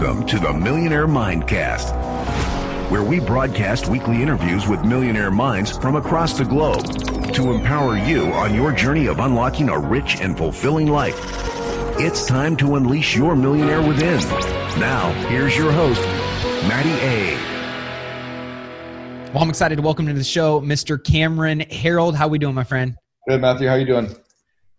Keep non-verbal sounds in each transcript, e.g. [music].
Welcome to the Millionaire Mindcast, where we broadcast weekly interviews with millionaire minds from across the globe to empower you on your journey of unlocking a rich and fulfilling life. It's time to unleash your millionaire within. Now, here's your host, Matty A. Well, I'm excited to welcome to the show Mr. Cameron Herold. How are we doing, my friend? Good, Matthew. How are you doing?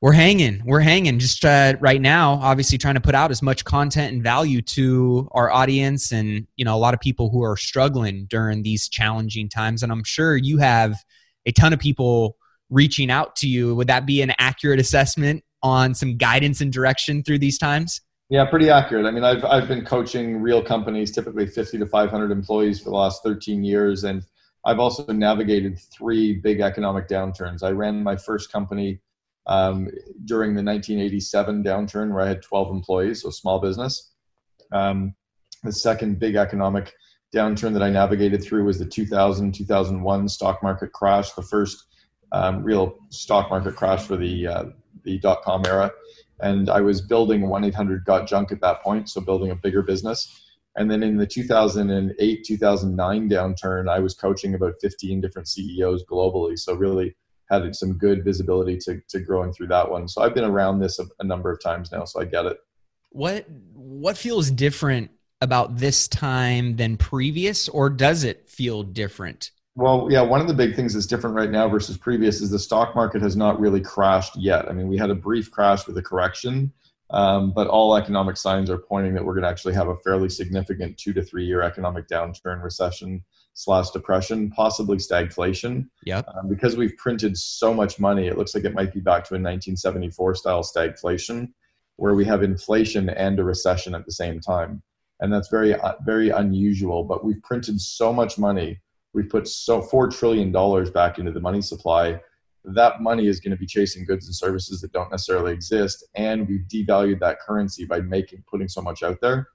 We're hanging. We're hanging. Just uh, right now, obviously trying to put out as much content and value to our audience, and you know, a lot of people who are struggling during these challenging times. And I'm sure you have a ton of people reaching out to you. Would that be an accurate assessment on some guidance and direction through these times? Yeah, pretty accurate. I mean, I've I've been coaching real companies, typically 50 to 500 employees for the last 13 years, and I've also navigated three big economic downturns. I ran my first company um, during the 1987 downturn where I had 12 employees, so small business. Um, the second big economic downturn that I navigated through was the 2000 2001 stock market crash, the first um, real stock market crash for the uh, the dot com era. And I was building 1 800 Got Junk at that point, so building a bigger business. And then in the 2008 2009 downturn, I was coaching about 15 different CEOs globally. So really had some good visibility to, to growing through that one. So I've been around this a, a number of times now, so I get it. What what feels different about this time than previous, or does it feel different? Well, yeah, one of the big things that's different right now versus previous is the stock market has not really crashed yet. I mean, we had a brief crash with a correction, um, but all economic signs are pointing that we're going to actually have a fairly significant two to three year economic downturn, recession slash depression, possibly stagflation. Yeah. Um, because we've printed so much money, it looks like it might be back to a 1974 style stagflation, where we have inflation and a recession at the same time, and that's very uh, very unusual. But we've printed so much money, we've put so four trillion dollars back into the money supply. That money is going to be chasing goods and services that don't necessarily exist, and we've devalued that currency by making putting so much out there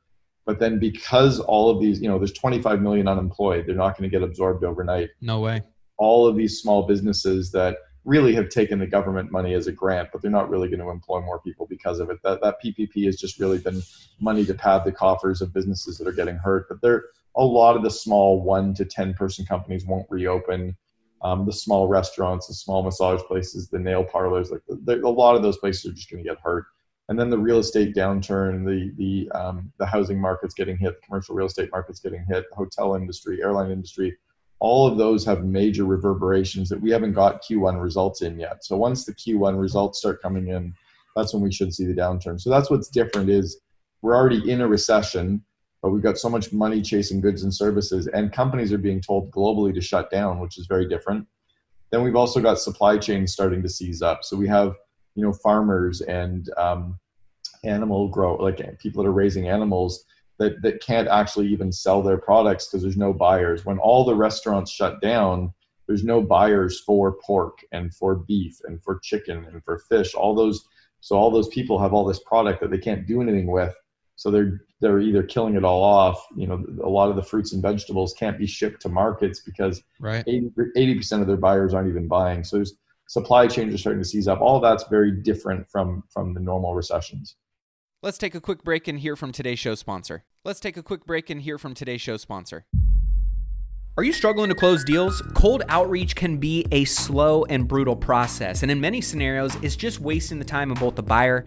but then because all of these, you know, there's 25 million unemployed, they're not going to get absorbed overnight. No way. All of these small businesses that really have taken the government money as a grant, but they're not really going to employ more people because of it. That that PPP has just really been money to pad the coffers of businesses that are getting hurt. But there, a lot of the small one to ten person companies won't reopen. Um, the small restaurants, the small massage places, the nail parlors, like the, the, a lot of those places are just going to get hurt and then the real estate downturn, the the um, the housing market's getting hit, commercial real estate market's getting hit, hotel industry, airline industry, all of those have major reverberations that we haven't got Q1 results in yet. So once the Q1 results start coming in, that's when we should see the downturn. So that's what's different is we're already in a recession, but we've got so much money chasing goods and services, and companies are being told globally to shut down, which is very different. Then we've also got supply chains starting to seize up. So we have you know farmers and um, animal grow like people that are raising animals that, that can't actually even sell their products because there's no buyers. When all the restaurants shut down there's no buyers for pork and for beef and for chicken and for fish. All those so all those people have all this product that they can't do anything with. So they're they're either killing it all off you know a lot of the fruits and vegetables can't be shipped to markets because right. 80 percent of their buyers aren't even buying. So there's supply chains are starting to seize up. All that's very different from from the normal recessions. Let's take a quick break and hear from today's show sponsor. Let's take a quick break and hear from today's show sponsor. Are you struggling to close deals? Cold outreach can be a slow and brutal process, and in many scenarios, it's just wasting the time of both the buyer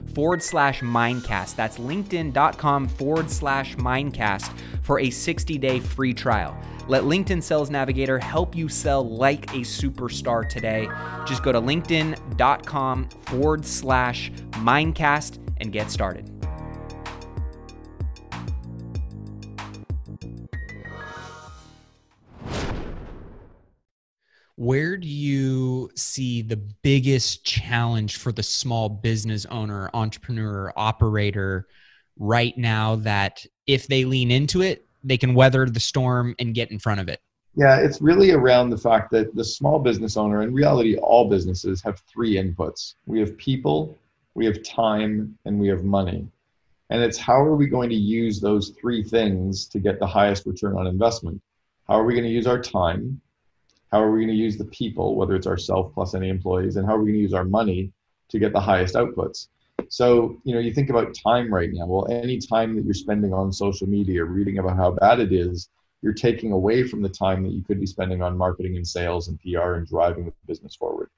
forward slash Mindcast. That's linkedin.com forward slash Mindcast for a 60 day free trial. Let LinkedIn Sales Navigator help you sell like a superstar today. Just go to linkedin.com forward slash Mindcast and get started. Where do you see the biggest challenge for the small business owner, entrepreneur, operator right now that if they lean into it, they can weather the storm and get in front of it? Yeah, it's really around the fact that the small business owner, in reality, all businesses have three inputs we have people, we have time, and we have money. And it's how are we going to use those three things to get the highest return on investment? How are we going to use our time? How are we going to use the people, whether it's ourselves plus any employees, and how are we going to use our money to get the highest outputs? So, you know, you think about time right now. Well, any time that you're spending on social media reading about how bad it is, you're taking away from the time that you could be spending on marketing and sales and PR and driving the business forward.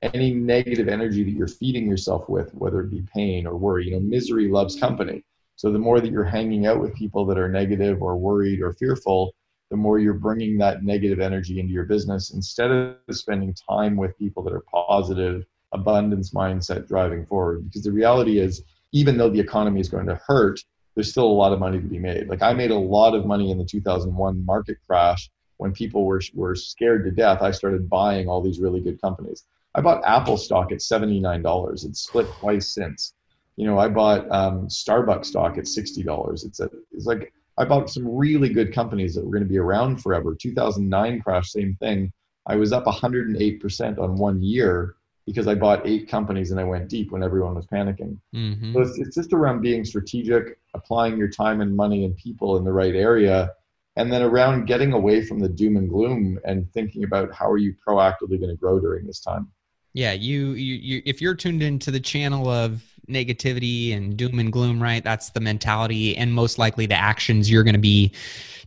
Any negative energy that you're feeding yourself with, whether it be pain or worry, you know, misery loves company. So the more that you're hanging out with people that are negative or worried or fearful, the more you're bringing that negative energy into your business instead of spending time with people that are positive, abundance mindset driving forward. Because the reality is, even though the economy is going to hurt, there's still a lot of money to be made. Like I made a lot of money in the 2001 market crash when people were were scared to death. I started buying all these really good companies. I bought Apple stock at $79. It's split twice since. You know, I bought um, Starbucks stock at $60. It's a, it's like I bought some really good companies that were going to be around forever. 2009 crash, same thing. I was up 108% on one year because I bought eight companies and I went deep when everyone was panicking. Mm-hmm. So it's, it's just around being strategic, applying your time and money and people in the right area, and then around getting away from the doom and gloom and thinking about how are you proactively going to grow during this time. Yeah, you, you, you if you're tuned into the channel of negativity and doom and gloom, right? That's the mentality and most likely the actions you're going to be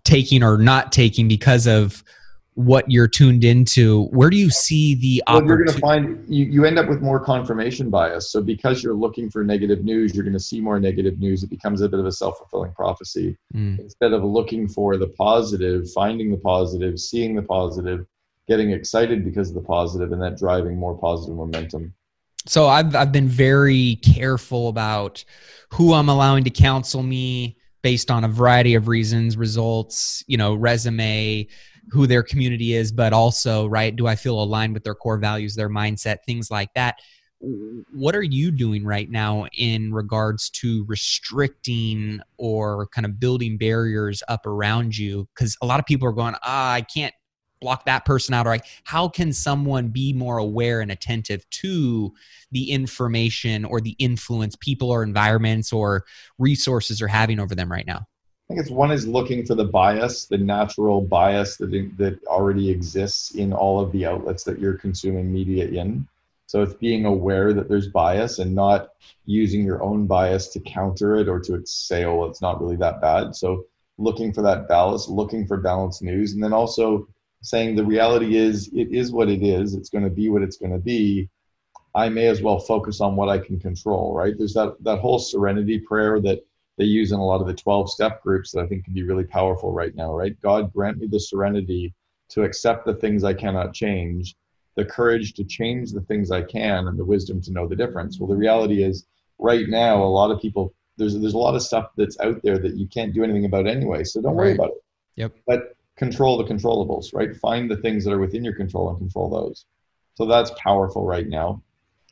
taking or not taking because of what you're tuned into. Where do you see the well, you're going to find you, you end up with more confirmation bias. So because you're looking for negative news, you're going to see more negative news. It becomes a bit of a self-fulfilling prophecy. Mm. Instead of looking for the positive, finding the positive, seeing the positive, getting excited because of the positive and that driving more positive momentum so I've I've been very careful about who I'm allowing to counsel me based on a variety of reasons, results, you know, resume, who their community is, but also, right, do I feel aligned with their core values, their mindset, things like that. What are you doing right now in regards to restricting or kind of building barriers up around you? Because a lot of people are going, ah, I can't block that person out or like how can someone be more aware and attentive to the information or the influence people or environments or resources are having over them right now? I think it's one is looking for the bias the natural bias that that already exists in all of the outlets that you're consuming media in. So it's being aware that there's bias and not using your own bias to counter it or to say oh it's not really that bad. So looking for that balance looking for balanced news and then also saying the reality is it is what it is. It's going to be what it's going to be. I may as well focus on what i can control right? There's that that whole serenity prayer that they use in a lot of the 12 step groups that i think can be really powerful right now right? God grant me the serenity to accept the things i cannot change the courage to change the things i can and the wisdom to know the difference. Well the reality is right now a lot of people there's there's a lot of stuff that's out there that you can't do anything about anyway so don't worry about it. Yep. But control the controllables, right? Find the things that are within your control and control those. So that's powerful right now.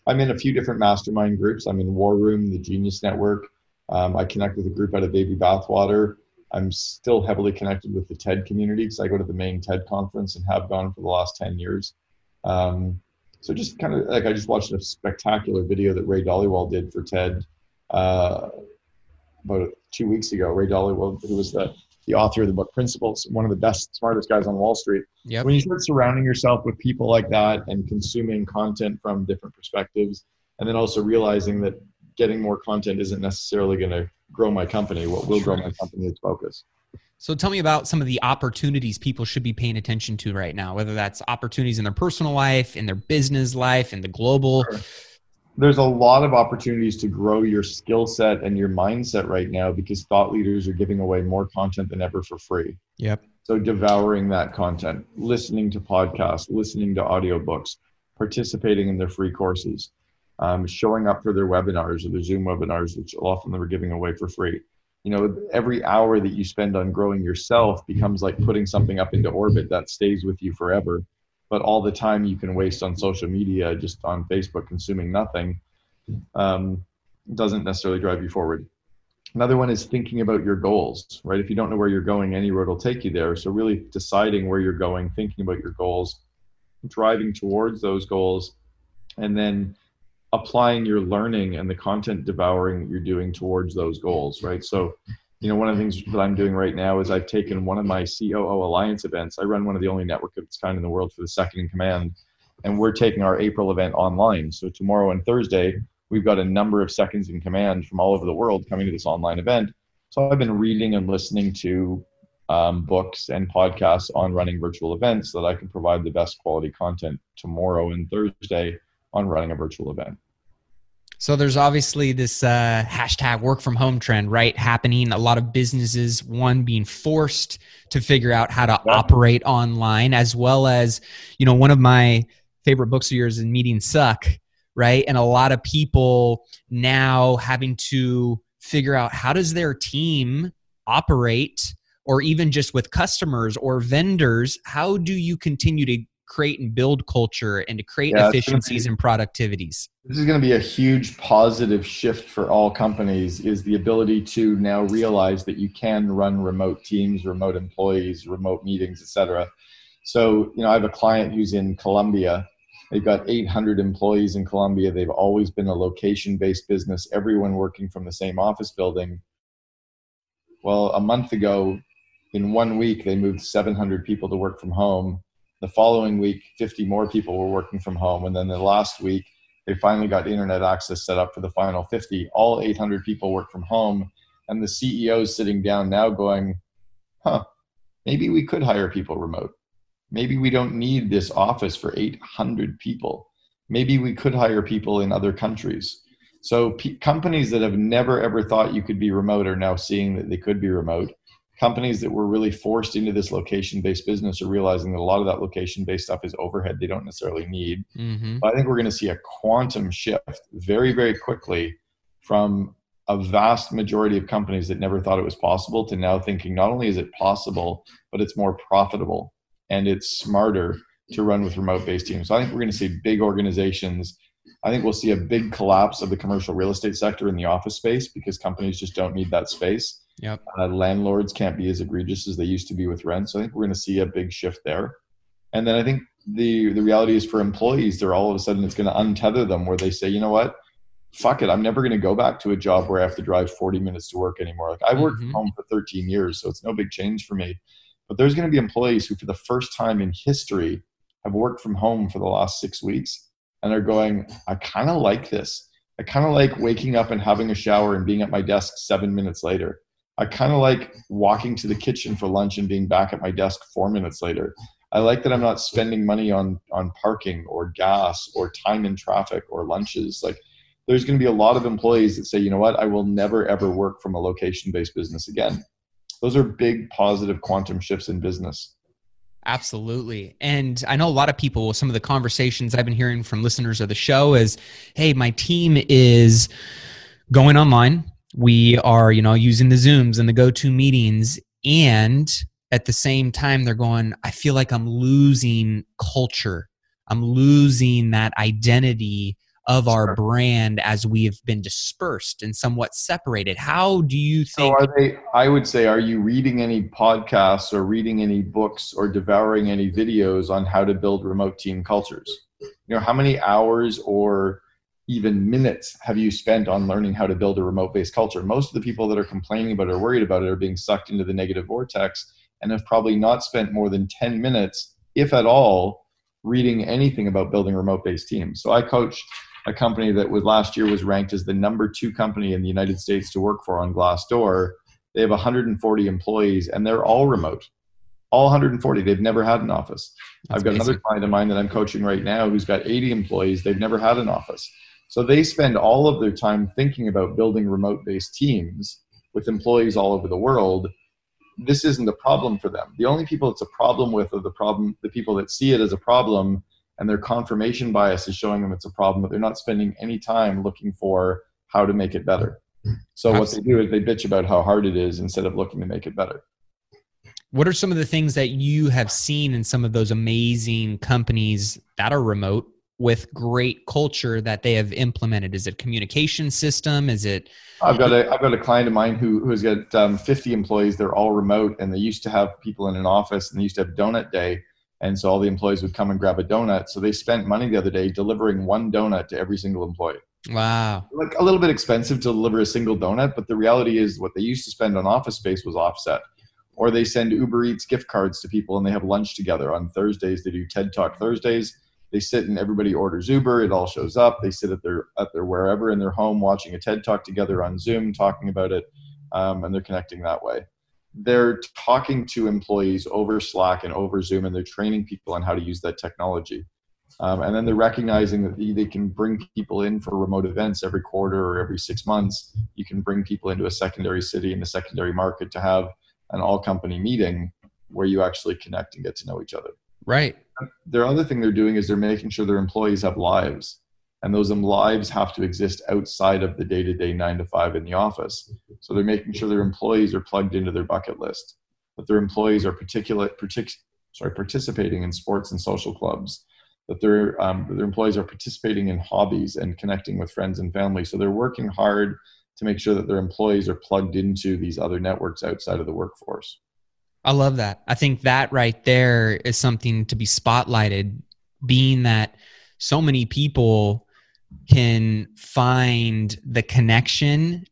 I'm in a few different mastermind groups. I'm in War Room, the Genius Network. Um, I connect with a group out of Baby Bathwater. I'm still heavily connected with the TED community because I go to the main TED conference and have gone for the last 10 years. Um, so just kind of like I just watched a spectacular video that Ray Dalio did for TED uh, about two weeks ago. Ray Dalio, who was the the author of the book Principles, one of the best, smartest guys on Wall Street. Yep. When you start surrounding yourself with people like that and consuming content from different perspectives, and then also realizing that getting more content isn't necessarily going to grow my company. What will grow my company is focus. So tell me about some of the opportunities people should be paying attention to right now, whether that's opportunities in their personal life, in their business life, in the global. Sure. There's a lot of opportunities to grow your skill set and your mindset right now because thought leaders are giving away more content than ever for free. Yep. So devouring that content, listening to podcasts, listening to audiobooks, participating in their free courses, um, showing up for their webinars or their Zoom webinars, which often they're giving away for free. You know, every hour that you spend on growing yourself becomes like putting something up into orbit that stays with you forever. But all the time you can waste on social media, just on Facebook, consuming nothing, um, doesn't necessarily drive you forward. Another one is thinking about your goals, right? If you don't know where you're going, any road will take you there. So, really deciding where you're going, thinking about your goals, driving towards those goals, and then applying your learning and the content devouring that you're doing towards those goals, right? So, you know, one of the things that I'm doing right now is I've taken one of my COO Alliance events. I run one of the only network of its kind in the world for the second in command, and we're taking our April event online. So tomorrow and Thursday, we've got a number of seconds in command from all over the world coming to this online event. So I've been reading and listening to um, books and podcasts on running virtual events so that I can provide the best quality content tomorrow and Thursday on running a virtual event. So there's obviously this uh, hashtag work from home trend, right? Happening. A lot of businesses, one being forced to figure out how to yeah. operate online, as well as, you know, one of my favorite books of yours is Meetings Suck, right? And a lot of people now having to figure out how does their team operate or even just with customers or vendors, how do you continue to create and build culture and to create yeah, efficiencies be, and productivities. This is going to be a huge positive shift for all companies is the ability to now realize that you can run remote teams remote employees remote meetings etc so you know i have a client who's in colombia. They've got 800 employees in colombia. They've always been a location based business everyone working from the same office building. Well a month ago in one week they moved 700 people to work from home the following week, 50 more people were working from home. And then the last week, they finally got internet access set up for the final 50. All 800 people work from home. And the CEO is sitting down now going, huh, maybe we could hire people remote. Maybe we don't need this office for 800 people. Maybe we could hire people in other countries. So p- companies that have never ever thought you could be remote are now seeing that they could be remote companies that were really forced into this location based business are realizing that a lot of that location based stuff is overhead they don't necessarily need. Mm-hmm. But I think we're going to see a quantum shift very, very quickly from a vast majority of companies that never thought it was possible to now thinking not only is it possible, but it's more profitable and it's smarter to run with remote based teams. So I think we're going to see big organizations. I think we'll see a big collapse of the commercial real estate sector in the office space because companies just don't need that space Yep. Uh, landlords can't be as egregious as they used to be with rent. So I think we're going to see a big shift there. And then I think the the reality is for employees, they're all of a sudden it's going to untether them where they say, you know what, fuck it, I'm never going to go back to a job where I have to drive 40 minutes to work anymore. Like I worked mm-hmm. from home for 13 years, so it's no big change for me. But there's going to be employees who, for the first time in history, have worked from home for the last six weeks and are going, I kind of like this. I kind of like waking up and having a shower and being at my desk seven minutes later. I kind of like walking to the kitchen for lunch and being back at my desk four minutes later. I like that I'm not spending money on on parking or gas or time in traffic or lunches. Like there's going to be a lot of employees that say, you know what, I will never ever work from a location based business again. Those are big positive quantum shifts in business. Absolutely. And I know a lot of people, some of the conversations I've been hearing from listeners of the show is, hey, my team is going online we are you know using the zooms and the go-to meetings and at the same time they're going i feel like i'm losing culture. I'm losing that identity of our sure. brand as we have been dispersed and somewhat separated. How do you think so are they i would say are you reading any podcasts or reading any books or devouring any videos on how to build remote team cultures? You know how many hours or even minutes have you spent on learning how to build a remote based culture? Most of the people that are complaining about it or worried about it are being sucked into the negative vortex and have probably not spent more than 10 minutes, if at all, reading anything about building remote based teams. So I coached a company that was last year was ranked as the number two company in the United States to work for on Glassdoor. They have 140 employees and they're all remote. All 140. They've never had an office. That's I've got amazing. another client of mine that I'm coaching right now who's got 80 employees. They've never had an office. So they spend all of their time thinking about building remote based teams with employees all over the world. This isn't a problem for them. The only people it's a problem with are the problem the people that see it as a problem and their confirmation bias is showing them it's a problem, but they're not spending any time looking for how to make it better. So what they do is they bitch about how hard it is instead of looking to make it better. What are some of the things that you have seen in some of those amazing companies that are remote with great culture that they have implemented? Is it communication system? Is it? I've got a I've got a client of mine who who's got um, 50 employees. They're all remote, and they used to have people in an office, and they used to have donut day, and so all the employees would come and grab a donut. So they spent money the other day delivering one donut to every single employee. Wow. Like a little bit expensive to deliver a single donut, but the reality is what they used to spend on office space was offset. Or they send Uber Eats gift cards to people and they have lunch together. On Thursdays, they do TED Talk Thursdays they sit and everybody orders Uber. It all shows up. They sit at their at their wherever in their home watching a TED talk together on Zoom, talking about it, um, and they're connecting that way. They're talking to employees over Slack and over Zoom, and they're training people on how to use that technology. Um, and then they're recognizing that they can bring people in for remote events every quarter or every six months. You can bring people into a secondary city and a secondary market to have an all company meeting where you actually connect and get to know each other. Right. Their other thing they're doing is they're making sure their employees have lives, and those lives have to exist outside of the day-to-day nine to five in the office. So they're making sure their employees are plugged into their bucket list, that their employees are particular, partic- sorry, participating in sports and social clubs, that their um, their employees are participating in hobbies and connecting with friends and family. So they're working hard to make sure that their employees are plugged into these other networks outside of the workforce. I love that. I think that right there is something to be spotlighted, being that so many people can find the connection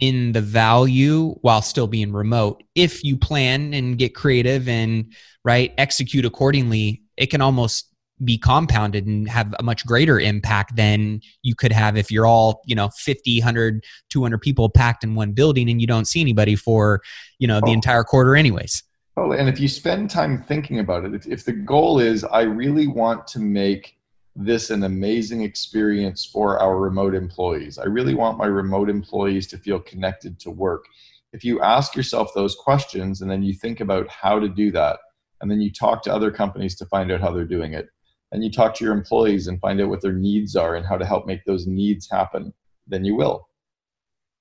in the value while still being remote. If you plan and get creative and right execute accordingly, it can almost be compounded and have a much greater impact than you could have if you're all you know 50 100 200 people packed in one building and you don't see anybody for you know the oh. entire quarter anyways oh and if you spend time thinking about it if, if the goal is i really want to make this an amazing experience for our remote employees i really want my remote employees to feel connected to work if you ask yourself those questions and then you think about how to do that and then you talk to other companies to find out how they're doing it and you talk to your employees and find out what their needs are and how to help make those needs happen, then you will.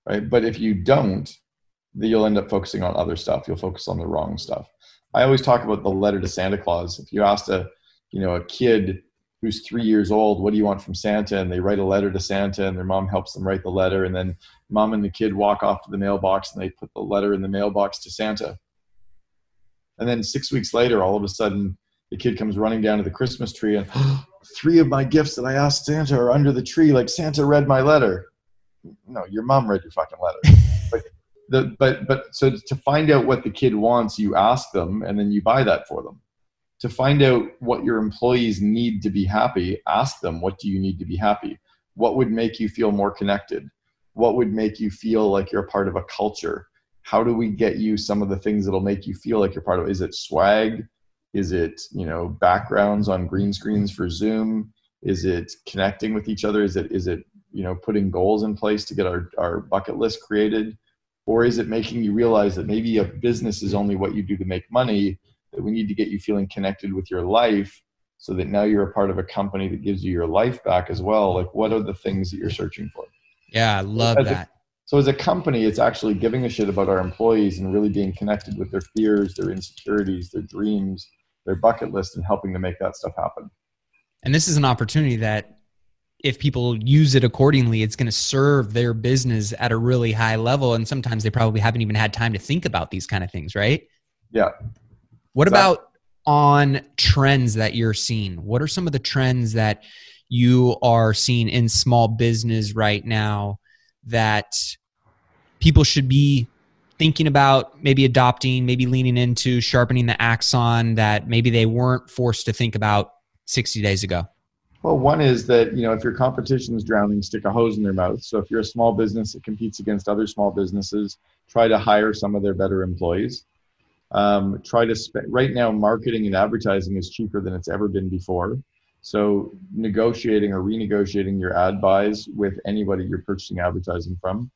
Right? But if you don't, then you'll end up focusing on other stuff. You'll focus on the wrong stuff. I always talk about the letter to Santa Claus. If you ask a, you know, a kid who's three years old, what do you want from Santa? And they write a letter to Santa and their mom helps them write the letter. And then mom and the kid walk off to the mailbox and they put the letter in the mailbox to Santa. And then six weeks later, all of a sudden, the kid comes running down to the Christmas tree and [gasps] three of my gifts that I asked Santa are under the tree. Like Santa read my letter. No, your mom read your fucking letter. [laughs] but the but but so to find out what the kid wants, you ask them and then you buy that for them. To find out what your employees need to be happy, ask them what do you need to be happy? What would make you feel more connected? What would make you feel like you're part of a culture? How do we get you some of the things that'll make you feel like you're part of it? Is it swag? Is it you know backgrounds on green screens for Zoom? Is it connecting with each other? Is it is it you know putting goals in place to get our, our bucket list created? Or is it making you realize that maybe a business is only what you do to make money, that we need to get you feeling connected with your life so that now you're a part of a company that gives you your life back as well? Like, what are the things that you're searching for? Yeah, I love as that. A, so, as a company, it's actually giving a shit about our employees and really being connected with their fears, their insecurities, their dreams, their bucket list and helping to make that stuff happen. And this is an opportunity that if people use it accordingly, it's going to serve their business at a really high level. And sometimes they probably haven't even had time to think about these kind of things, right? Yeah. What exactly. about on trends that you're seeing? What are some of the trends that you are seeing in small business right now that people should be thinking about maybe adopting, maybe leaning into sharpening the axe on that maybe they weren't forced to think about 60 days ago? Well, one is that, you know, if your competition is drowning, stick a hose in their mouth. So if you're a small business that competes against other small businesses, try to hire some of their better employees. Um, try to spend, right now, marketing and advertising is cheaper than it's ever been before. So negotiating or renegotiating your ad buys with anybody you're purchasing advertising from,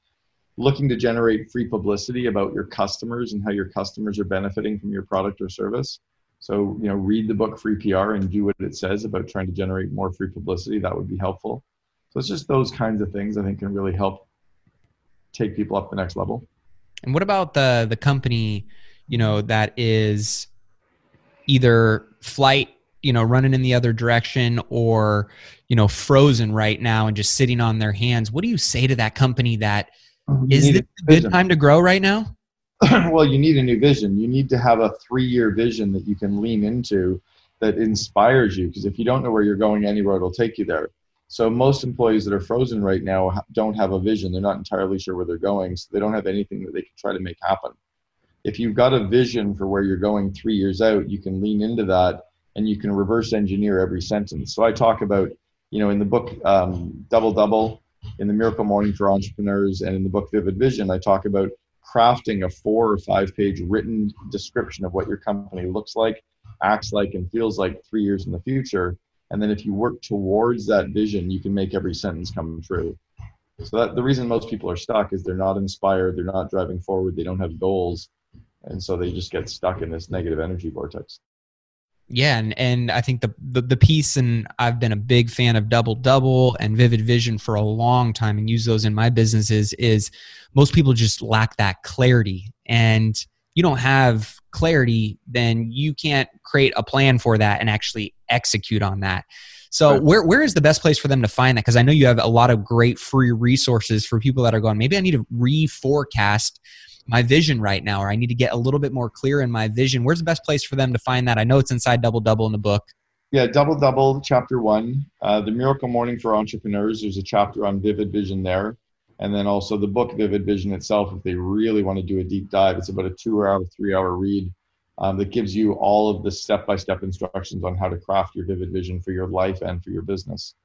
looking to generate free publicity about your customers and how your customers are benefiting from your product or service. So, you know, read the book Free PR and do what it says about trying to generate more free publicity. That would be helpful. So it's just those kinds of things I think can really help take people up the next level. And what about the the company, you know, that is either flight you know running in the other direction or you know frozen right now and just sitting on their hands what do you say to that company that. You is this a good time to grow right now? [clears throat] Well you need a new vision. You need to have a three year vision that you can lean into that inspires you because if you don't know where you're going anywhere it'll take you there. So most employees that are frozen right now don't have a vision. They're not entirely sure where they're going so they don't have anything that they can try to make happen. If you've got a vision for where you're going three years out you can lean into that and you can reverse engineer every sentence. So I talk about, you know, in the book um, Double Double, in the Miracle Morning for Entrepreneurs, and in the book Vivid Vision, I talk about crafting a four or five page written description of what your company looks like, acts like, and feels like three years in the future. And then if you work towards that vision, you can make every sentence come true. So that the reason most people are stuck is they're not inspired, they're not driving forward, they don't have goals, and so they just get stuck in this negative energy vortex. Yeah, and, and I think the, the, the piece, and I've been a big fan of Double Double and Vivid Vision for a long time, and use those in my businesses. Is most people just lack that clarity, and you don't have clarity, then you can't create a plan for that and actually execute on that. So right. where where is the best place for them to find that? Because I know you have a lot of great free resources for people that are going. Maybe I need to reforecast my vision right now, or I need to get a little bit more clear in my vision. Where's the best place for them to find that? I know it's inside Double Double in the book. Yeah, Double Double, chapter one. Uh, the Miracle Morning for Entrepreneurs, there's a chapter on vivid vision there. And then also the book Vivid Vision itself, if they really want to do a deep dive, it's about a two hour, three hour read um, that gives you all of the step by step instructions on how to craft your vivid vision for your life and for your business.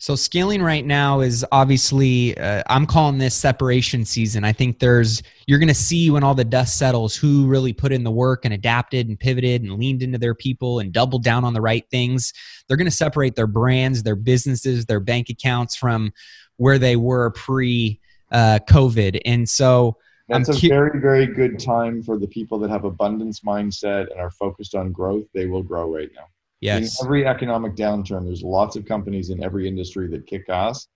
So scaling right now is obviously uh, I'm calling this separation season. I think there's you're going to see when all the dust settles who really put in the work and adapted and pivoted and leaned into their people and doubled down on the right things. They're going to separate their brands, their businesses, their bank accounts from where they were pre uh, COVID. And so that's I'm a cu- very very good time for the people that have abundance mindset and are focused on growth. They will grow right now. Yes. In every economic downturn, there's lots of companies in every industry that kick ass,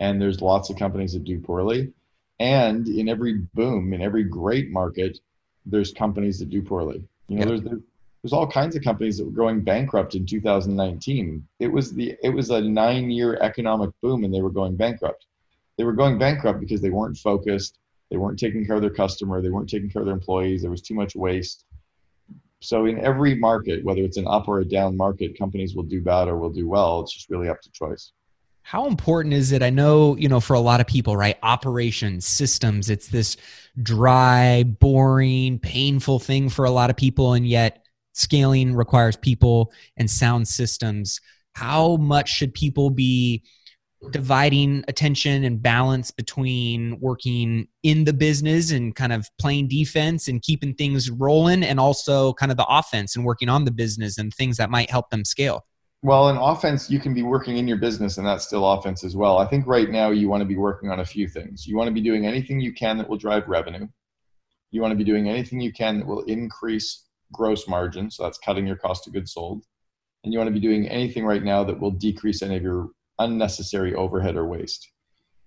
and there's lots of companies that do poorly. And in every boom, in every great market, there's companies that do poorly. You know, there's there's all kinds of companies that were going bankrupt in 2019. It was the it was a nine year economic boom, and they were going bankrupt. They were going bankrupt because they weren't focused. They weren't taking care of their customer. They weren't taking care of their employees. There was too much waste so in every market, whether it's an up or a down market, companies will do bad or will do well. It's just really up to choice. How important is it? I know, you know, for a lot of people, right? Operations, systems, it's this dry, boring, painful thing for a lot of people. And yet scaling requires people and sound systems. How much should people be dividing attention and balance between working in the business and kind of playing defense and keeping things rolling and also kind of the offense and working on the business and things that might help them scale. Well in offense you can be working in your business and that's still offense as well. I think right now you want to be working on a few things. You want to be doing anything you can that will drive revenue. You want to be doing anything you can that will increase gross margin so that's cutting your cost of goods sold. And you want to be doing anything right now that will decrease any of your unnecessary overhead or waste.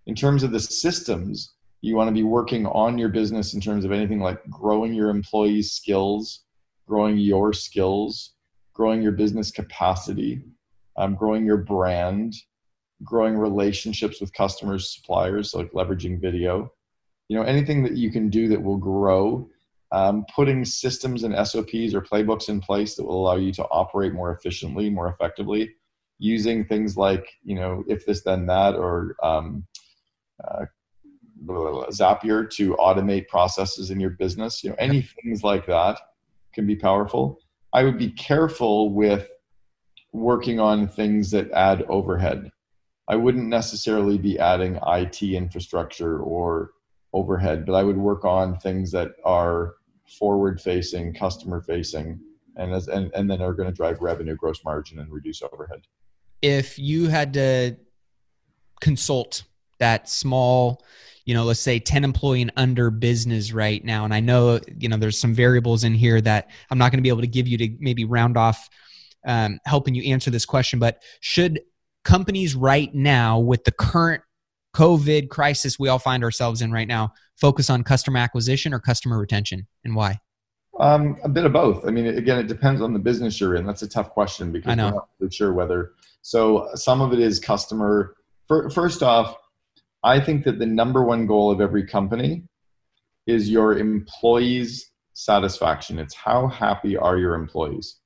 In terms of the systems, you want to be working on your business in terms of anything like growing your employees' skills, growing your skills, growing your business capacity, um, growing your brand, growing relationships with customers, suppliers, like leveraging video. You know, anything that you can do that will grow, um, putting systems and SOPs or playbooks in place that will allow you to operate more efficiently, more effectively using things like you know if this then that or um, uh, Zapier to automate processes in your business. You know any things like that can be powerful. I would be careful with working on things that add overhead. I wouldn't necessarily be adding IT infrastructure or overhead, but I would work on things that are forward facing, customer facing, and as and, and then are going to drive revenue, gross margin, and reduce overhead. If you had to consult that small you know let's say 10 employee and under business right now and i know you know there's some variables in here that i'm not going to be able to give you to maybe round off um, helping you answer this question but should companies right now with the current covid crisis we all find ourselves in right now focus on customer acquisition or customer retention and why um, a bit of both. I mean, again, it depends on the business you're in. That's a tough question because I'm not really sure whether. So some of it is customer. First off, I think that the number one goal of every company is your employees' satisfaction. It's how happy are your employees.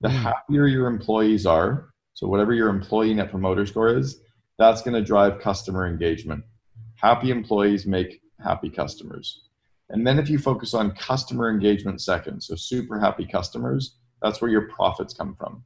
The hmm. happier your employees are, so whatever your employee net promoter score is, that's going to drive customer engagement. Happy employees make happy customers. And then if you focus on customer engagement second, so super happy customers, that's where your profits come from.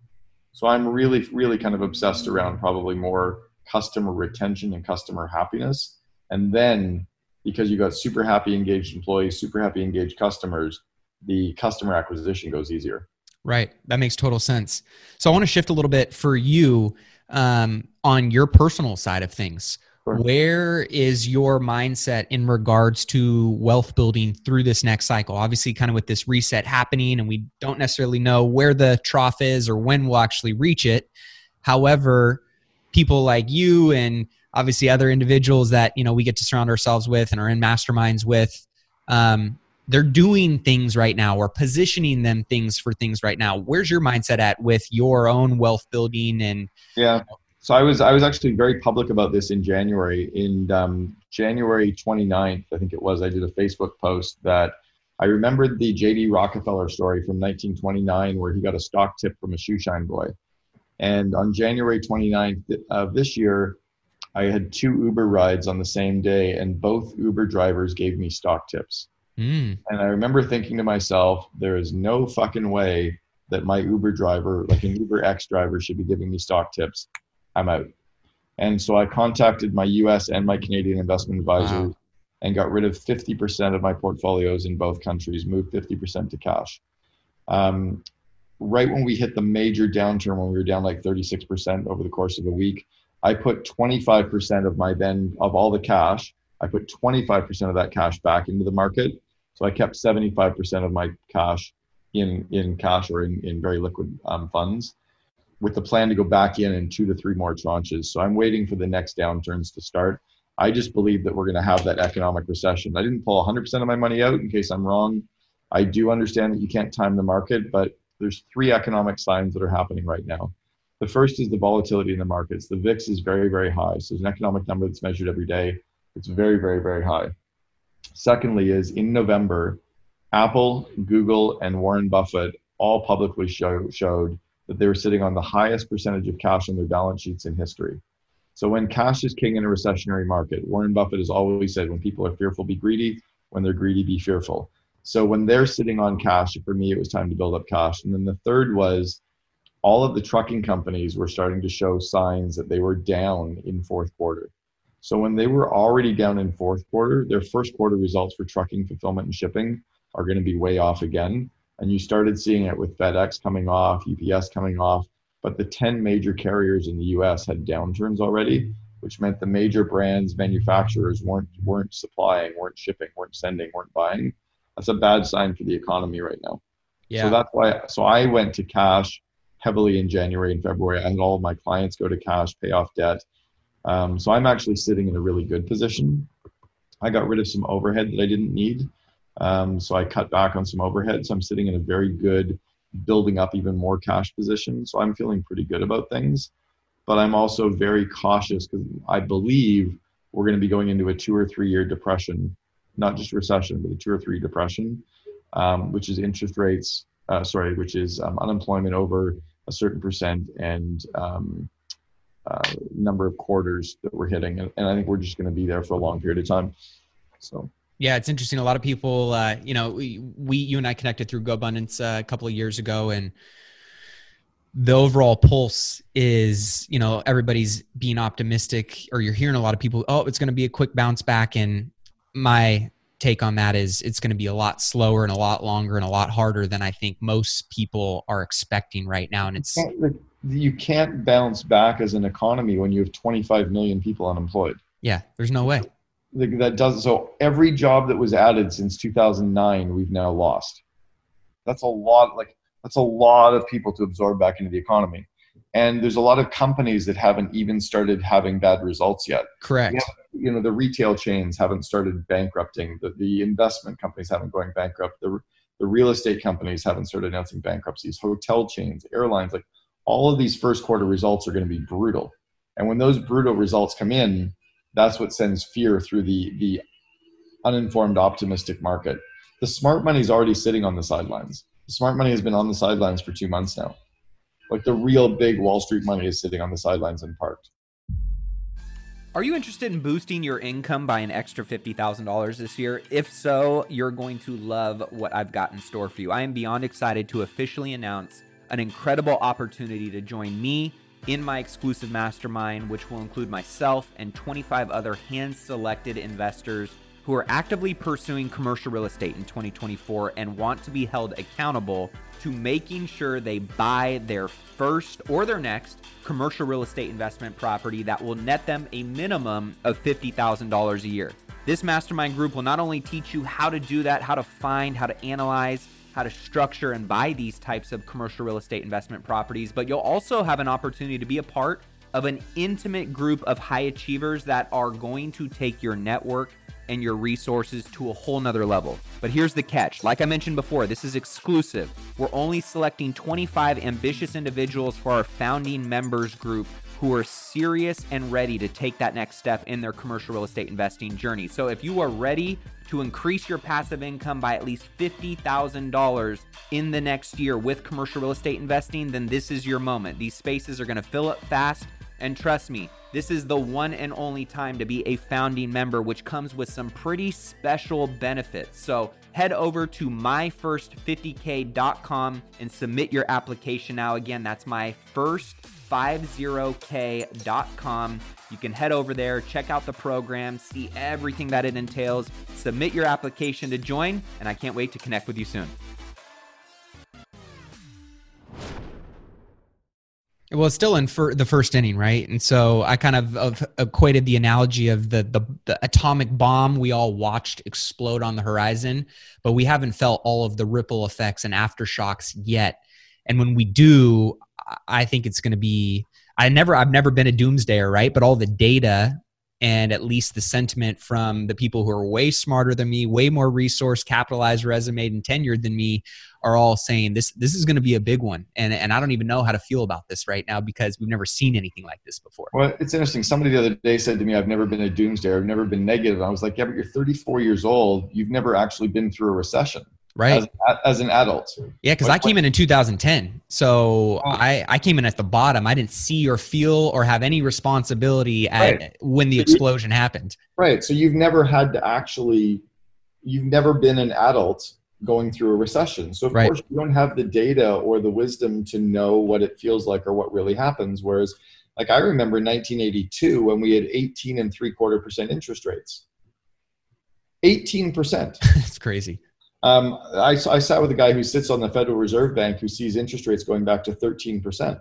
So I'm really, really kind of obsessed around probably more customer retention and customer happiness. And then because you got super happy, engaged employees, super happy, engaged customers, the customer acquisition goes easier. Right. That makes total sense. So I want to shift a little bit for you um, on your personal side of things. Where is your mindset in regards to wealth building through this next cycle? Obviously, kind of with this reset happening, and we don't necessarily know where the trough is or when we'll actually reach it. However, people like you and obviously other individuals that you know we get to surround ourselves with and are in masterminds with um, they're doing things right now or positioning them things for things right now where's your mindset at with your own wealth building and yeah you know, so I was I was actually very public about this in January. In um, January 29th, I think it was, I did a Facebook post that I remembered the J.D. Rockefeller story from 1929 where he got a stock tip from a shoeshine boy. And on January 29th of this year, I had two Uber rides on the same day, and both Uber drivers gave me stock tips. Mm. And I remember thinking to myself, there is no fucking way that my Uber driver, like an Uber X driver, should be giving me stock tips. I'm out. And so I contacted my US and my Canadian investment advisors wow. and got rid of 50% of my portfolios in both countries, moved 50% to cash. Um, right when we hit the major downturn, when we were down like 36% over the course of a week, I put 25% of my then, of all the cash, I put 25% of that cash back into the market. So I kept 75% of my cash in, in cash or in, in very liquid um, funds with the plan to go back in in two to three more tranches. So I'm waiting for the next downturns to start. I just believe that we're going to have that economic recession. I didn't pull 100% of my money out in case I'm wrong. I do understand that you can't time the market, but there's three economic signs that are happening right now. The first is the volatility in the markets. The VIX is very, very high. So there's an economic number that's measured every day. It's very, very, very high. Secondly, is in November, Apple, Google, and Warren Buffett all publicly show, showed that they were sitting on the highest percentage of cash on their balance sheets in history. So when cash is king in a recessionary market, Warren Buffett has always said when people are fearful, be greedy. When they're greedy, be fearful. So when they're sitting on cash, for me, it was time to build up cash. And then the third was all of the trucking companies were starting to show signs that they were down in fourth quarter. So when they were already down in fourth quarter, their first quarter results for trucking, fulfillment, and shipping are going to be way off again. And you started seeing it with FedEx coming off, UPS coming off, but the 10 major carriers in the US had downturns already, which meant the major brands, manufacturers weren't weren't supplying, weren't shipping, weren't sending, weren't buying. That's a bad sign for the economy right now. Yeah. So that's why so I went to cash heavily in January and February. I had all of my clients go to cash, pay off debt. Um, so I'm actually sitting in a really good position. I got rid of some overhead that I didn't need. Um, so I cut back on some overhead. So I'm sitting in a very good, building up even more cash position. So I'm feeling pretty good about things. But I'm also very cautious because I believe we're going to be going into a two or three year depression, not just recession, but a two or three depression, um, which is interest rates, uh, sorry, which is um, unemployment over a certain percent and um, uh, number of quarters that we're hitting. And, and I think we're just going to be there for a long period of time. So. Yeah, it's interesting. A lot of people, uh, you know, we, we, you and I connected through GoBundance uh, a couple of years ago, and the overall pulse is, you know, everybody's being optimistic, or you're hearing a lot of people, oh, it's going to be a quick bounce back. And my take on that is it's going to be a lot slower and a lot longer and a lot harder than I think most people are expecting right now. And it's you can't bounce back as an economy when you have 25 million people unemployed. Yeah, there's no way. That does so. Every job that was added since 2009, we've now lost. That's a lot. Like that's a lot of people to absorb back into the economy. And there's a lot of companies that haven't even started having bad results yet. Correct. Have, you know, the retail chains haven't started bankrupting. The, the investment companies haven't going bankrupt. The, the real estate companies haven't started announcing bankruptcies. Hotel chains, airlines, like all of these first quarter results are going to be brutal. And when those brutal results come in, that's what sends fear through the, the uninformed optimistic market. The smart money is already sitting on the sidelines. The smart money has been on the sidelines for two months now. Like the real big Wall Street money is sitting on the sidelines and parked. Are you interested in boosting your income by an extra $50,000 this year? If so, you're going to love what I've got in store for you. I am beyond excited to officially announce an incredible opportunity to join me in my exclusive mastermind, which will include myself and 25 other hand selected investors who are actively pursuing commercial real estate in 2024 and want to be held accountable to making sure they buy their first or their next commercial real estate investment property that will net them a minimum of $50,000 a year. This mastermind group will not only teach you how to do that, how to find, how to analyze, how to structure and buy these types of commercial real estate investment properties, but you'll also have an opportunity to be a part of an intimate group of high achievers that are going to take your network and your resources to a whole nother level. But here's the catch like I mentioned before, this is exclusive. We're only selecting 25 ambitious individuals for our founding members group who are serious and ready to take that next step in their commercial real estate investing journey. So if you are ready to increase your passive income by at least $50,000 in the next year with commercial real estate investing, then this is your moment. These spaces are going to fill up fast. And trust me, this is the one and only time to be a founding member, which comes with some pretty special benefits. So head over to myfirst50k.com and submit your application now. Again, that's my first 50k.com. You can head over there, check out the program, see everything that it entails, submit your application to join, and I can't wait to connect with you soon. Well, it's still in the first inning, right? And so I kind of, of equated the analogy of the, the, the atomic bomb we all watched explode on the horizon, but we haven't felt all of the ripple effects and aftershocks yet. And when we do, I think it's going to be. I never, I've never been a doomsdayer, right? But all the data and at least the sentiment from the people who are way smarter than me, way more resource capitalized, resume, and tenured than me are all saying this this is going to be a big one. And and I don't even know how to feel about this right now because we've never seen anything like this before. Well, it's interesting. Somebody the other day said to me, "I've never been a doomsdayer. I've never been negative." I was like, "Yeah, but you're 34 years old. You've never actually been through a recession." Right. As, as an adult. Yeah because i came in in 2010 so oh. I, I came in at the bottom. I didn't see or feel or have any responsibility at right. when the explosion happened. Right. So you've never had to actually you've never been an adult going through a recession. So of right. course you don't have the data or the wisdom to know what it feels like or what really happens. Whereas like i remember 1982 when we had 18 and three quarter percent interest rates. 18% [laughs] that's crazy um, I, I sat with a guy who sits on the Federal Reserve Bank who sees interest rates going back to 13%.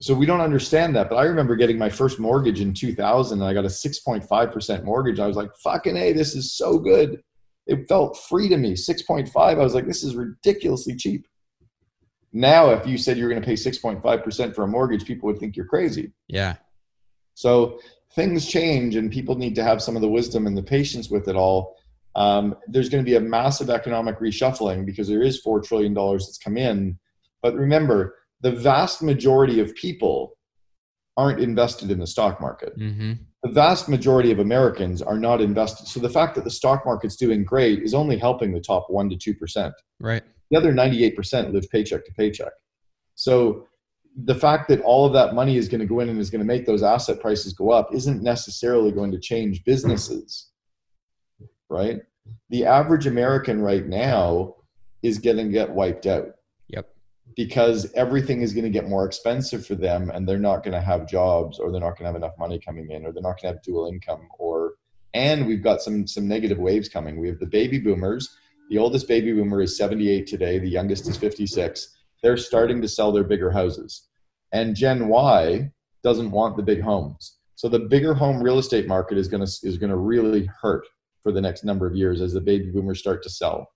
So we don't understand that. But I remember getting my first mortgage in 2000 and I got a 6.5% mortgage. I was like, fucking A, this is so good. It felt free to me. 6.5, I was like, this is ridiculously cheap. Now, if you said you were going to pay 6.5% for a mortgage, people would think you're crazy. Yeah. So things change and people need to have some of the wisdom and the patience with it all um, there's going to be a massive economic reshuffling because there is $4 trillion that's come in. But remember, the vast majority of people aren't invested in the stock market. Mm-hmm. The vast majority of Americans are not invested. So the fact that the stock market's doing great is only helping the top 1% to 2%. Right. The other 98% live paycheck to paycheck. So the fact that all of that money is going to go in and is going to make those asset prices go up isn't necessarily going to change businesses right? The average American right now is going to get wiped out. Yep. Because everything is going to get more expensive for them and they're not going to have jobs or they're not going to have enough money coming in or they're not going to have dual income or and we've got some some negative waves coming. We have the baby boomers. The oldest baby boomer is 78 today, the youngest is 56. they're starting to sell their bigger houses. And Gen Y doesn't want the big homes. So the bigger home real estate market is going to is going to really hurt for the next number of years as the baby boomers start to sell.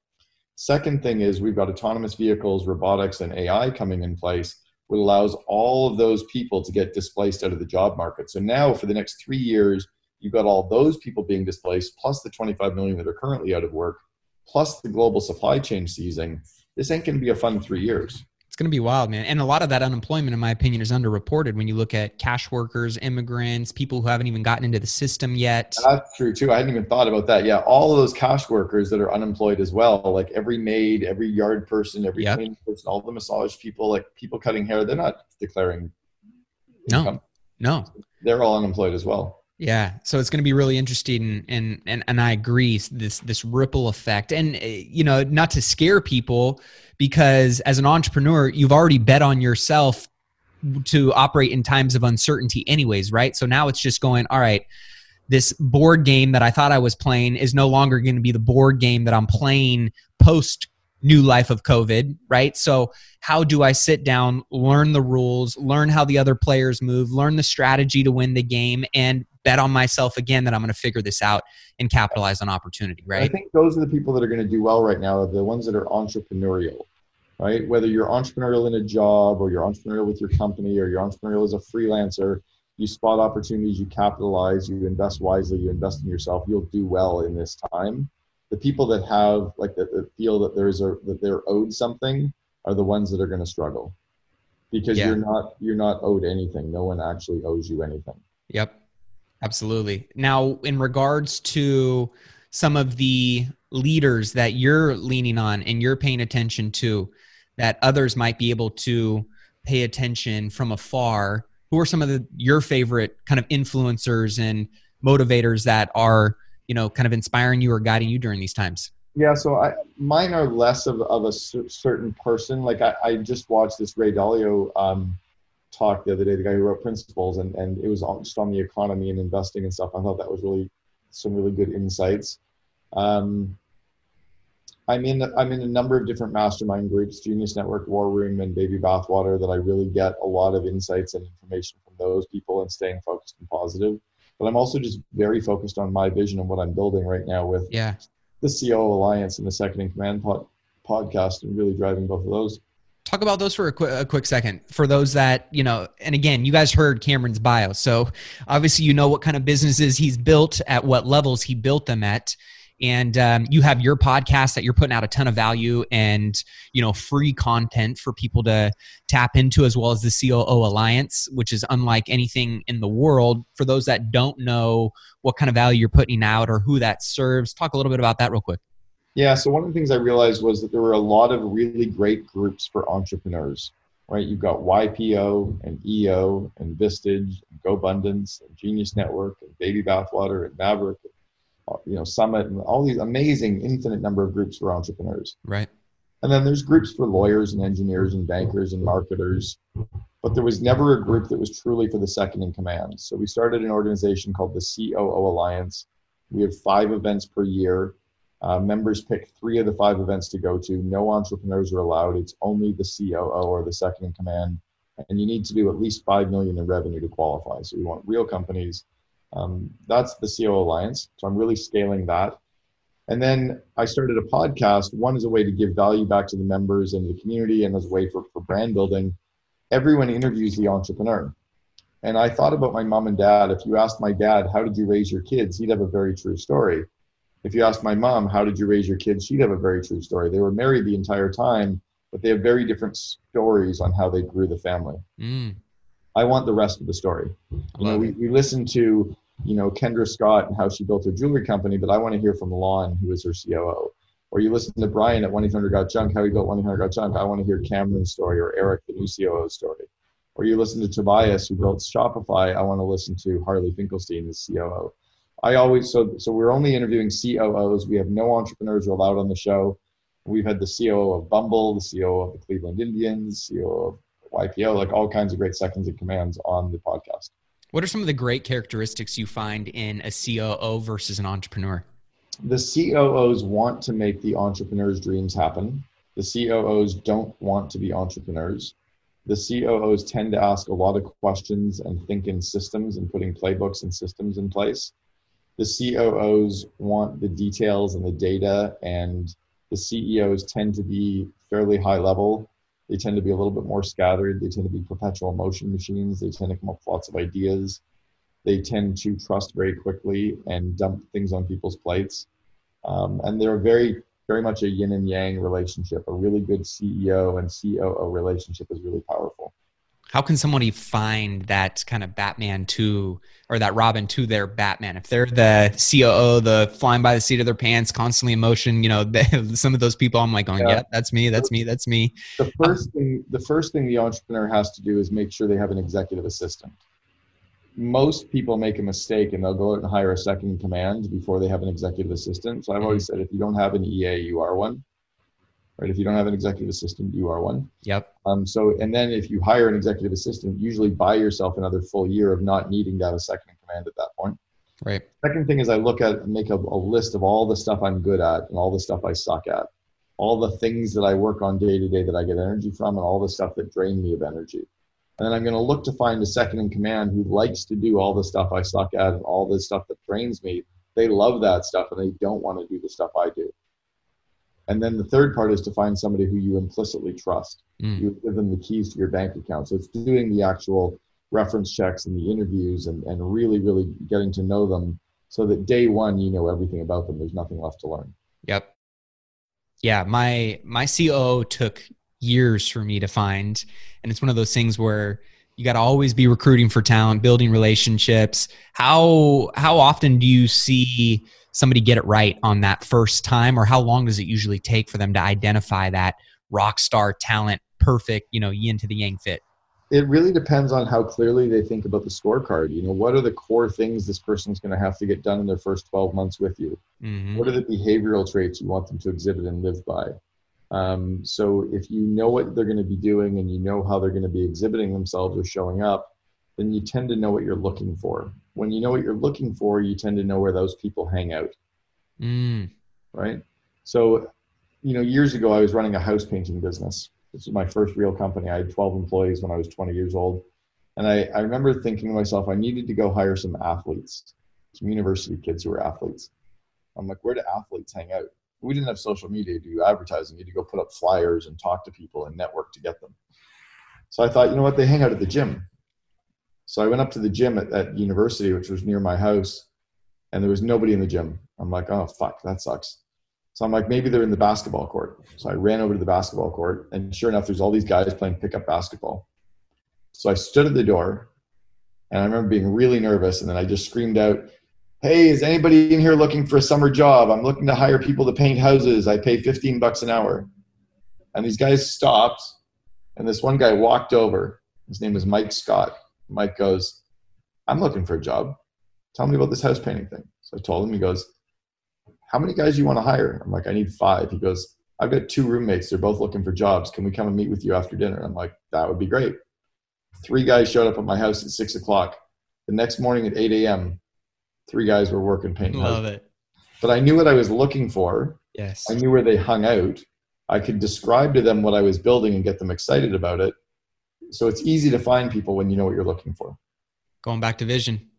Second thing is we've got autonomous vehicles, robotics, and AI coming in place, which allows all of those people to get displaced out of the job market. So now for the next three years, you've got all those people being displaced, plus the 25 million that are currently out of work, plus the global supply chain seizing. This ain't going to be a fun three years it's going to be wild, man. And a lot of that unemployment, in my opinion, is underreported when you look at cash workers, immigrants, people who haven't even gotten into the system yet. That's true too. I hadn't even thought about that. Yeah, all of those cash workers that are unemployed as well, like every maid, every yard person, every yep. person, all the massage people, like people cutting hair, they're not declaring. No, income. no, they're all unemployed as well. Yeah, so it's going to be really interesting, and and and I agree. This this ripple effect, and eh, you know, not to scare people, because as an entrepreneur, you've already bet on yourself to operate in times of uncertainty, anyways, right? So now it's just going, all right. This board game that I thought I was playing is no longer going to be the board game that I'm playing post new life of COVID, right? So, how do I sit down, learn the rules, learn how the other players move, learn the strategy to win the game, and bet on myself again that I'm going to figure this out and capitalize on opportunity, right? I think those are the people that are going to do well right now, the ones that are entrepreneurial, right? Whether you're entrepreneurial in a job or you're entrepreneurial with your company or you're entrepreneurial as a freelancer, you spot opportunities, you capitalize, you invest wisely, you invest in yourself, you'll do well in this time. The people that have like that, that feel that there's a that they're owed something are the ones that are going to struggle because yeah. you're not you're not owed anything. No one actually owes you anything. Yep. Absolutely. Now, in regards to some of the leaders that you're leaning on and you're paying attention to that others might be able to pay attention from afar, who are some of the your favorite kind of influencers and motivators that are, you know, kind of inspiring you or guiding you during these times? Yeah, so I, mine are less of, of a certain person. Like I, I just watched this Ray Dalio um, talk the other day, the guy who wrote Principles, and, and it was just on the economy and investing and stuff. I thought that was really some really good insights. Um, I'm in I'm in a number of different mastermind groups, Genius Network, War Room, and Baby Bathwater. That I really get a lot of insights and information from those people and staying focused and positive. But I'm also just very focused on my vision and what I'm building right now with yeah. the CEO Alliance and the Second in Command pod, podcast, and really driving both of those talk about those for a quick, a quick second. For those that you know and again you guys heard cameron's bio. So obviously you know what kind of businesses he's built at what levels he built them at. And um, you have your podcast that you're putting out a ton of value and you know free content for people to tap into as well as the coo alliance which is unlike anything in the world. For those that don't know what kind of value you're putting out or who that serves talk a little bit about that real quick yeah, so one of the things I realized was that there were a lot of really great groups for entrepreneurs, right? You've got YPO and EO and Vistage and GoBundance and Genius Network and Baby Bathwater and Maverick, uh, you know, Summit and all these amazing infinite number of groups for entrepreneurs. Right. And then there's groups for lawyers and engineers and bankers and marketers, but there was never a group that was truly for the second in command. So we started an organization called the COO Alliance. We have five events per year uh, members pick three of the five events to go to. No entrepreneurs are allowed. It's only the COO or the second in command, and you need to do at least five million in revenue to qualify. So we want real companies. Um, that's the COO Alliance. So I'm really scaling that. And then I started a podcast. One is a way to give value back to the members and the community, and as a way for, for brand building. Everyone interviews the entrepreneur. And I thought about my mom and dad. If you asked my dad, how did you raise your kids? He'd have a very true story if you ask my mom, how did you raise your kids? She'd have a very true story. They were married the entire time, but they have very different stories on how they grew the family. Mm. I want the rest of the story. You know, we, we listen to, you know, Kendra Scott and how she built her jewelry company, but I want to hear from Lon, who is her COO. Or you listen to Brian at 1-800 Got Junk, how he built 1-800 Got Junk. I want to hear Cameron's story or Eric, the new COO story. Or you listen to Tobias, who built Shopify. I want to listen to Harley Finkelstein, the COO. I always so so we're only interviewing COOs. We have no entrepreneurs allowed on the show. We've had the COO of Bumble, the COO of the Cleveland Indians, COO of YPO, like all kinds of great seconds and commands on the podcast. What are some of the great characteristics you find in a COO versus an entrepreneur? The COOs want to make the entrepreneur's dreams happen. The COOs don't want to be entrepreneurs. The COOs tend to ask a lot of questions and think in systems and putting playbooks and systems in place. The COOs want the details and the data, and the CEOs tend to be fairly high level. They tend to be a little bit more scattered. They tend to be perpetual motion machines. They tend to come up with lots of ideas. They tend to trust very quickly and dump things on people's plates. Um, and they're very, very much a yin and yang relationship. A really good CEO and COO relationship is really powerful. How can somebody find that kind of Batman to, or that Robin to their Batman? If they're the COO, the flying by the seat of their pants, constantly in motion, you know, [laughs] some of those people, I'm like, going, yeah. yeah, that's me, that's me, that's me. The first thing, the first thing the entrepreneur has to do is make sure they have an executive assistant most people make a mistake and they'll go out and hire a second command before they have an executive assistant. So I've always mm-hmm. said if you don't have an EA, you are one. Right? If you don't have an executive assistant, you are one. Yep. Um, so and then if you hire an executive assistant, usually buy yourself another full year of not needing to have a second in command at that point. Right. Second thing is I look at make a, a list of all the stuff I'm good at and all the stuff I suck at. All the things that I work on day to day that I get energy from and all the stuff that drain me of energy and then I'm going to look to find a second in command who likes to do all the stuff I suck at and all the stuff that drains me. They love that stuff and they don't want to do the stuff I do. And then the third part is to find somebody who you implicitly trust. Mm. You give them the keys to your bank account. So it's doing the actual reference checks and the interviews and, and really, really getting to know them so that day one you know everything about them. There's nothing left to learn. Yep. Yeah, my my COO took years for me to find. And it's one of those things where you got to always be recruiting for talent, building relationships. How how often do you see somebody get it right on that first time or how long does it usually take for them to identify that rock star talent perfect, you know, yin to the yang fit? It really depends on how clearly they think about the scorecard. You know, what are the core things this person's going to have to get done in their first 12 months with you? Mm-hmm. What are the behavioral traits you want them to exhibit and live by? Um, so if you know what they're going to be doing and you know how they're going to be exhibiting themselves or showing up, then you tend to know what you're looking for. When you know what you're looking for, you tend to know where those people hang out. Mm. Right. So, you know, years ago, I was running a house painting business. This was my first real company. I had 12 employees when I was 20 years old. And I, I remember thinking to myself, I needed to go hire some athletes, some university kids who were athletes. I'm like, where do athletes hang out? we didn't have social media to do advertising. You had to go put up flyers and talk to people and network to get them. So I thought, you know what, they hang out at the gym. So I went up to the gym at, at university, which was near my house, and there was nobody in the gym. I'm like, oh fuck, that sucks. So I'm like, maybe they're in the basketball court. So I ran over to the basketball court, and sure enough, there's all these guys playing pickup basketball. So I stood at the door, and I remember being really nervous, and then I just screamed out, hey, is anybody in here looking for a summer job? I'm looking to hire people to paint houses. I pay 15 bucks an hour. And these guys stopped, and this one guy walked over. His name was Mike Scott. Mike goes, I'm looking for a job. Tell me about this house painting thing. So I told him, he goes, How many guys do you want to hire? I'm like, I need five. He goes, I've got two roommates. They're both looking for jobs. Can we come and meet with you after dinner? I'm like, That would be great. Three guys showed up at my house at six o'clock. The next morning at 8 a.m., three guys were working painting. Love houses. it. But I knew what I was looking for. Yes. I knew where they hung out. I could describe to them what I was building and get them excited about it. So it's easy to find people when you know what you're looking for. Going back to vision.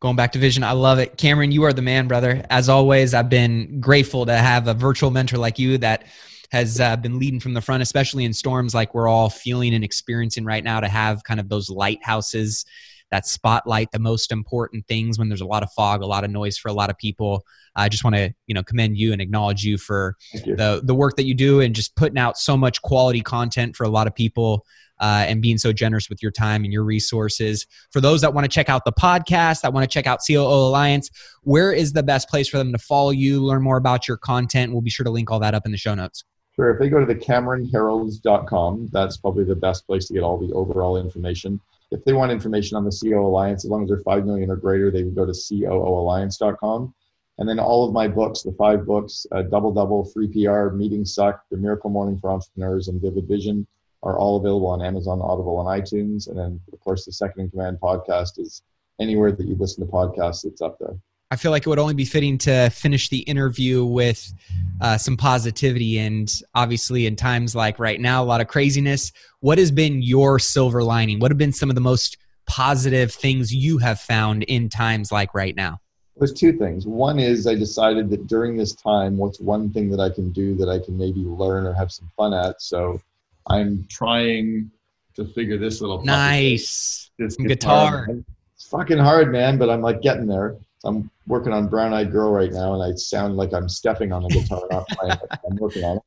Going back to vision. I love it. Cameron, you are the man, brother. As always, I've been grateful to have a virtual mentor like you that has uh, been leading from the front, especially in storms like we're all feeling and experiencing right now, to have kind of those lighthouses that spotlight the most important things when there's a lot of fog, a lot of noise for a lot of people. I just want to, you know, commend you and acknowledge you for you. the the work that you do and just putting out so much quality content for a lot of people. Uh, and being so generous with your time and your resources. For those that want to check out the podcast, that want to check out COO Alliance, where is the best place for them to follow you, learn more about your content? We'll be sure to link all that up in the show notes. Sure. If they go to the CameronHerolds.com, that's probably the best place to get all the overall information if they want information on the COO Alliance, as long as they're 5 million or greater, they would go to COOalliance.com. And then all of my books, the five books, uh, Double Double, Free PR, Meeting Suck, The Miracle Morning for Entrepreneurs, and Vivid Vision, are all available on Amazon, Audible, and iTunes. And then, of course, the Second in Command podcast is anywhere that you listen to podcasts, it's up there. I feel like it would only be fitting to finish the interview with uh, some positivity. And obviously, in times like right now, a lot of craziness. What has been your silver lining? What have been some of the most positive things you have found in times like right now? There's two things. One is I decided that during this time, what's one thing that I can do that I can maybe learn or have some fun at? So I'm trying to figure this little nice this guitar. guitar. It's fucking hard, man, but I'm like getting there. I'm working on Brown Eyed Girl right now, and I sound like I'm stepping on the guitar, not [laughs] playing. I'm working on it.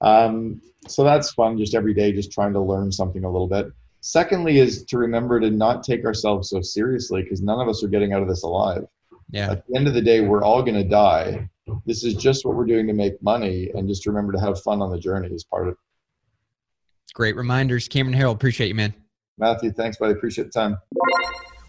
Um, so that's fun. Just every day, just trying to learn something a little bit. Secondly, is to remember to not take ourselves so seriously because none of us are getting out of this alive. Yeah. At the end of the day, we're all going to die. This is just what we're doing to make money, and just remember to have fun on the journey is part of. It. Great reminders, Cameron Herold. Appreciate you, man. Matthew, thanks, buddy. Appreciate the time.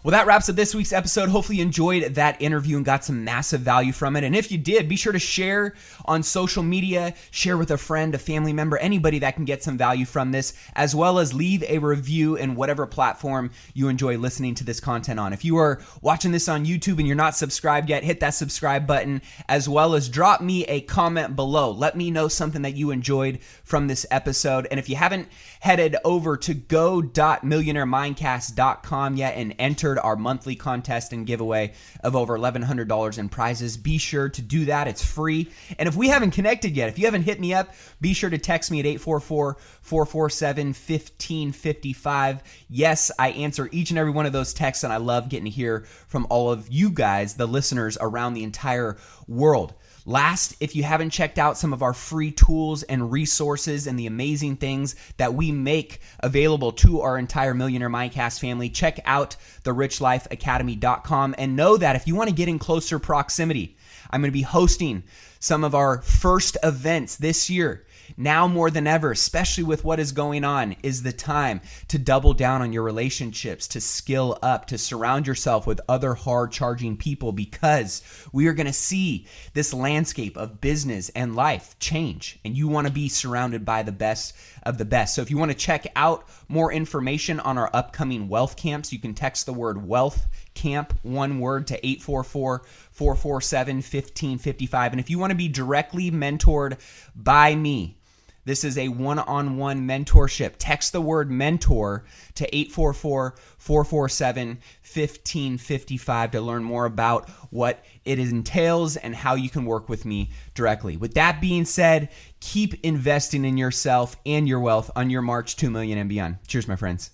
Well, that wraps up this week's episode. Hopefully, you enjoyed that interview and got some massive value from it. And if you did, be sure to share on social media, share with a friend, a family member, anybody that can get some value from this, as well as leave a review in whatever platform you enjoy listening to this content on. If you are watching this on YouTube and you're not subscribed yet, hit that subscribe button, as well as drop me a comment below. Let me know something that you enjoyed from this episode. And if you haven't headed over to go.millionairemindcast.com yet and entered our monthly contest and giveaway of over $1,100 in prizes. Be sure to do that. It's free. And if we haven't connected yet, if you haven't hit me up, be sure to text me at 844 447 1555. Yes, I answer each and every one of those texts, and I love getting to hear from all of you guys, the listeners around the entire world. Last, if you haven't checked out some of our free tools and resources and the amazing things that we make available to our entire Millionaire Mindcast family, check out therichlifeacademy.com and know that if you want to get in closer proximity, I'm going to be hosting some of our first events this year now more than ever, especially with what is going on, is the time to double down on your relationships, to skill up, to surround yourself with other hard charging people because we are going to see this landscape of business and life change. And you want to be surrounded by the best of the best. So if you want to check out more information on our upcoming wealth camps, you can text the word wealth camp, one word, to 844 447 1555. And if you want to be directly mentored by me, this is a one on one mentorship. Text the word mentor to 844 447 1555 to learn more about what it entails and how you can work with me directly. With that being said, keep investing in yourself and your wealth on your march 2 million and beyond. Cheers, my friends.